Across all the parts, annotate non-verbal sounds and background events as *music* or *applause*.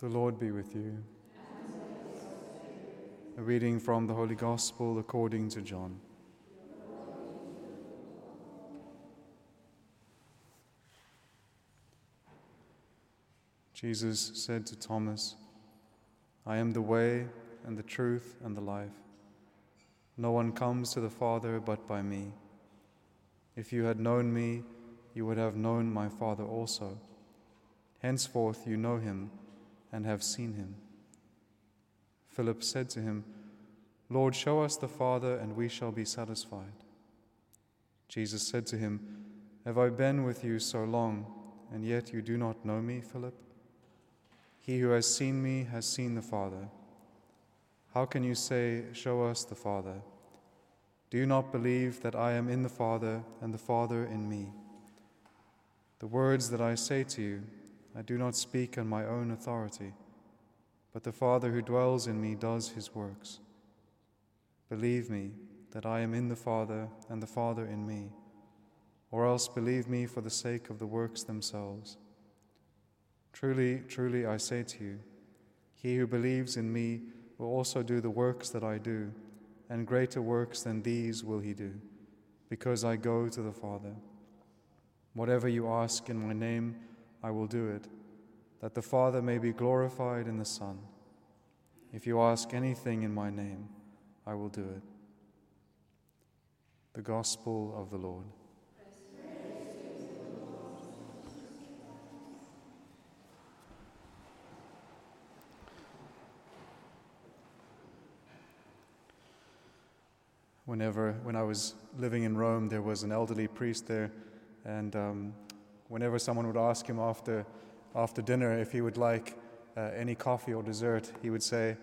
The Lord be with you. A reading from the Holy Gospel according to John. Jesus said to Thomas, I am the way and the truth and the life. No one comes to the Father but by me. If you had known me, you would have known my Father also. Henceforth you know him and have seen him. Philip said to him, Lord, show us the Father, and we shall be satisfied. Jesus said to him, Have I been with you so long, and yet you do not know me, Philip? He who has seen me has seen the Father. How can you say, Show us the Father? Do you not believe that I am in the Father, and the Father in me? The words that I say to you, I do not speak on my own authority, but the Father who dwells in me does his works. Believe me that I am in the Father, and the Father in me, or else believe me for the sake of the works themselves. Truly, truly, I say to you, he who believes in me will also do the works that I do, and greater works than these will he do, because I go to the Father. Whatever you ask in my name, I will do it, that the Father may be glorified in the Son. If you ask anything in my name, I will do it. The Gospel of the Lord. whenever when I was living in Rome, there was an elderly priest there, and um, whenever someone would ask him after after dinner if he would like uh, any coffee or dessert, he would say,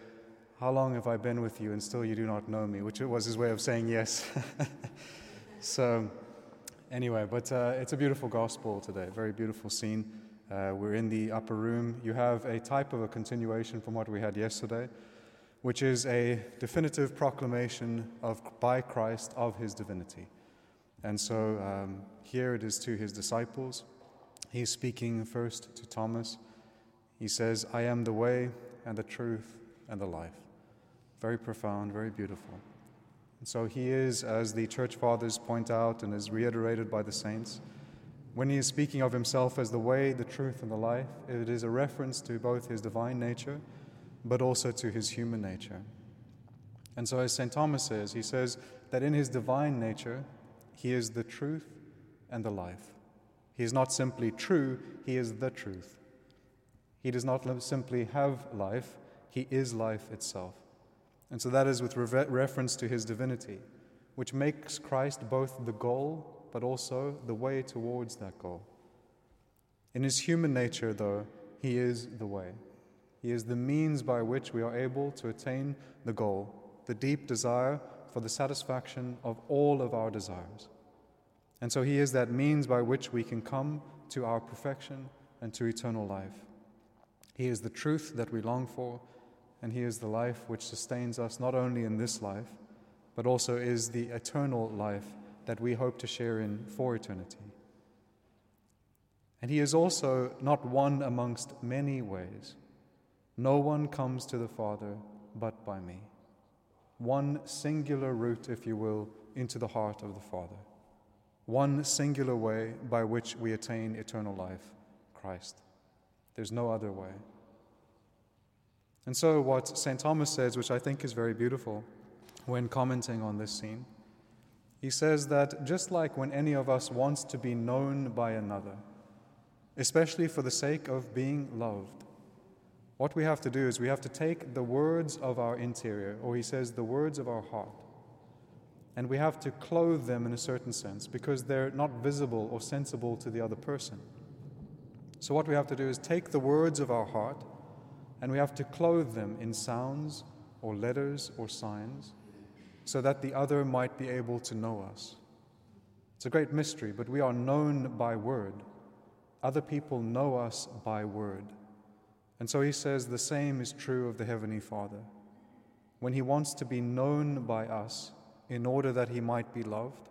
"How long have I been with you, and still you do not know me?" Which was his way of saying yes. *laughs* so, anyway, but uh, it's a beautiful gospel today, very beautiful scene. Uh, we're in the upper room. You have a type of a continuation from what we had yesterday which is a definitive proclamation of, by Christ of his divinity. And so um, here it is to his disciples. He's speaking first to Thomas. He says, I am the way and the truth and the life. Very profound, very beautiful. And so he is, as the church fathers point out and is reiterated by the saints, when he is speaking of himself as the way, the truth, and the life, it is a reference to both his divine nature but also to his human nature. And so, as St. Thomas says, he says that in his divine nature, he is the truth and the life. He is not simply true, he is the truth. He does not simply have life, he is life itself. And so that is with re- reference to his divinity, which makes Christ both the goal but also the way towards that goal. In his human nature, though, he is the way. He is the means by which we are able to attain the goal, the deep desire for the satisfaction of all of our desires. And so He is that means by which we can come to our perfection and to eternal life. He is the truth that we long for, and He is the life which sustains us not only in this life, but also is the eternal life that we hope to share in for eternity. And He is also not one amongst many ways. No one comes to the Father but by me. One singular route, if you will, into the heart of the Father. One singular way by which we attain eternal life Christ. There's no other way. And so, what St. Thomas says, which I think is very beautiful when commenting on this scene, he says that just like when any of us wants to be known by another, especially for the sake of being loved, what we have to do is we have to take the words of our interior, or he says the words of our heart, and we have to clothe them in a certain sense because they're not visible or sensible to the other person. So, what we have to do is take the words of our heart and we have to clothe them in sounds or letters or signs so that the other might be able to know us. It's a great mystery, but we are known by word. Other people know us by word. And so he says the same is true of the Heavenly Father. When he wants to be known by us in order that he might be loved,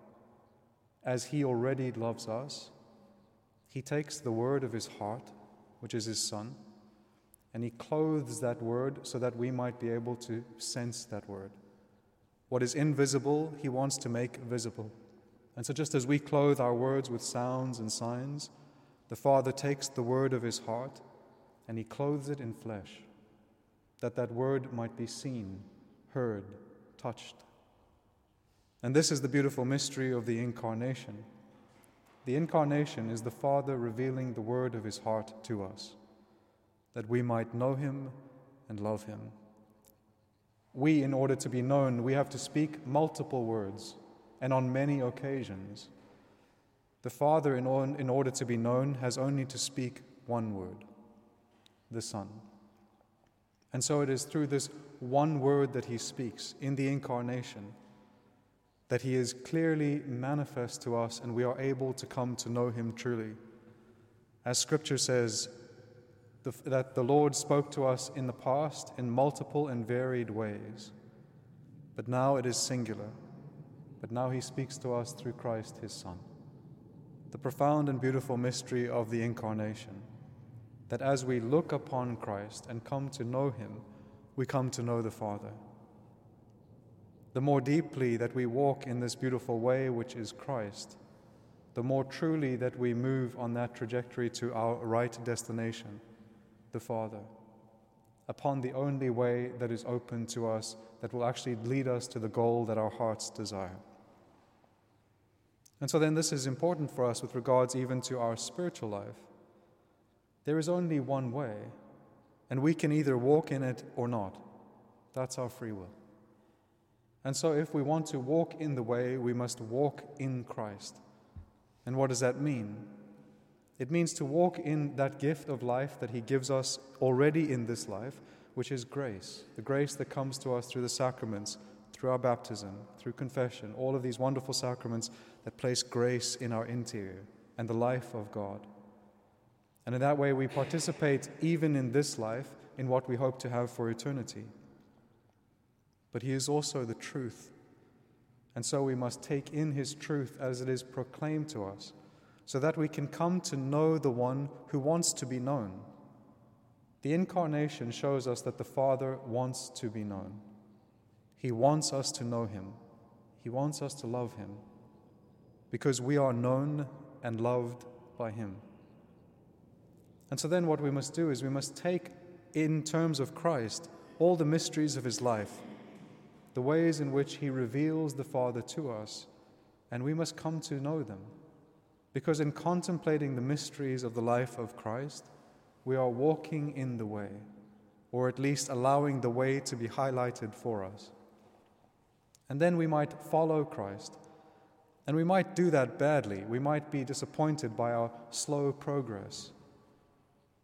as he already loves us, he takes the word of his heart, which is his Son, and He clothes that word so that we might be able to sense that word. What is invisible, He wants to make visible. And so, just as we clothe our words with sounds and signs, the Father takes the word of His heart and He clothes it in flesh, that that word might be seen, heard, touched. And this is the beautiful mystery of the Incarnation. The Incarnation is the Father revealing the word of His heart to us that we might know him and love him. We, in order to be known, we have to speak multiple words and on many occasions. The Father, in, in order to be known, has only to speak one word the Son. And so it is through this one word that he speaks in the incarnation that he is clearly manifest to us and we are able to come to know him truly. As scripture says, the, that the Lord spoke to us in the past in multiple and varied ways. But now it is singular. But now he speaks to us through Christ his Son. The profound and beautiful mystery of the Incarnation that as we look upon Christ and come to know him, we come to know the Father. The more deeply that we walk in this beautiful way, which is Christ, the more truly that we move on that trajectory to our right destination the Father, upon the only way that is open to us that will actually lead us to the goal that our hearts desire. And so then this is important for us with regards even to our spiritual life. There is only one way, and we can either walk in it or not. That's our free will. And so if we want to walk in the way, we must walk in Christ. And what does that mean? It means to walk in that gift of life that He gives us already in this life, which is grace, the grace that comes to us through the sacraments, through our baptism, through confession, all of these wonderful sacraments that place grace in our interior and the life of God. And in that way, we participate even in this life in what we hope to have for eternity. But He is also the truth. And so we must take in His truth as it is proclaimed to us so that we can come to know the one who wants to be known. The incarnation shows us that the Father wants to be known. He wants us to know him. He wants us to love him because we are known and loved by him. And so then, what we must do is we must take, in terms of Christ, all the mysteries of his life, the ways in which he reveals the Father to us, and we must come to know them. Because in contemplating the mysteries of the life of Christ, we are walking in the way, or at least allowing the way to be highlighted for us. And then we might follow Christ. And we might do that badly. We might be disappointed by our slow progress.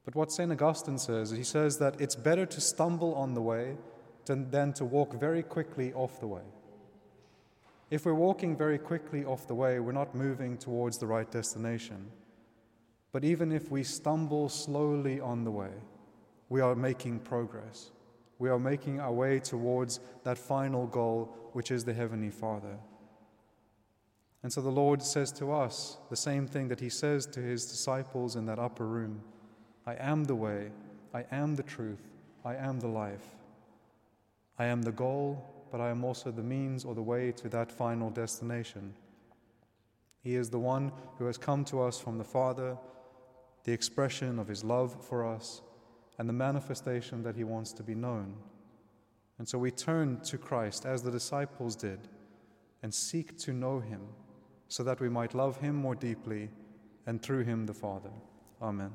But what St. Augustine says, he says that it's better to stumble on the way than to walk very quickly off the way. If we're walking very quickly off the way, we're not moving towards the right destination. But even if we stumble slowly on the way, we are making progress. We are making our way towards that final goal, which is the Heavenly Father. And so the Lord says to us the same thing that He says to His disciples in that upper room I am the way, I am the truth, I am the life. I am the goal, but I am also the means or the way to that final destination. He is the one who has come to us from the Father, the expression of his love for us, and the manifestation that he wants to be known. And so we turn to Christ as the disciples did and seek to know him so that we might love him more deeply and through him the Father. Amen.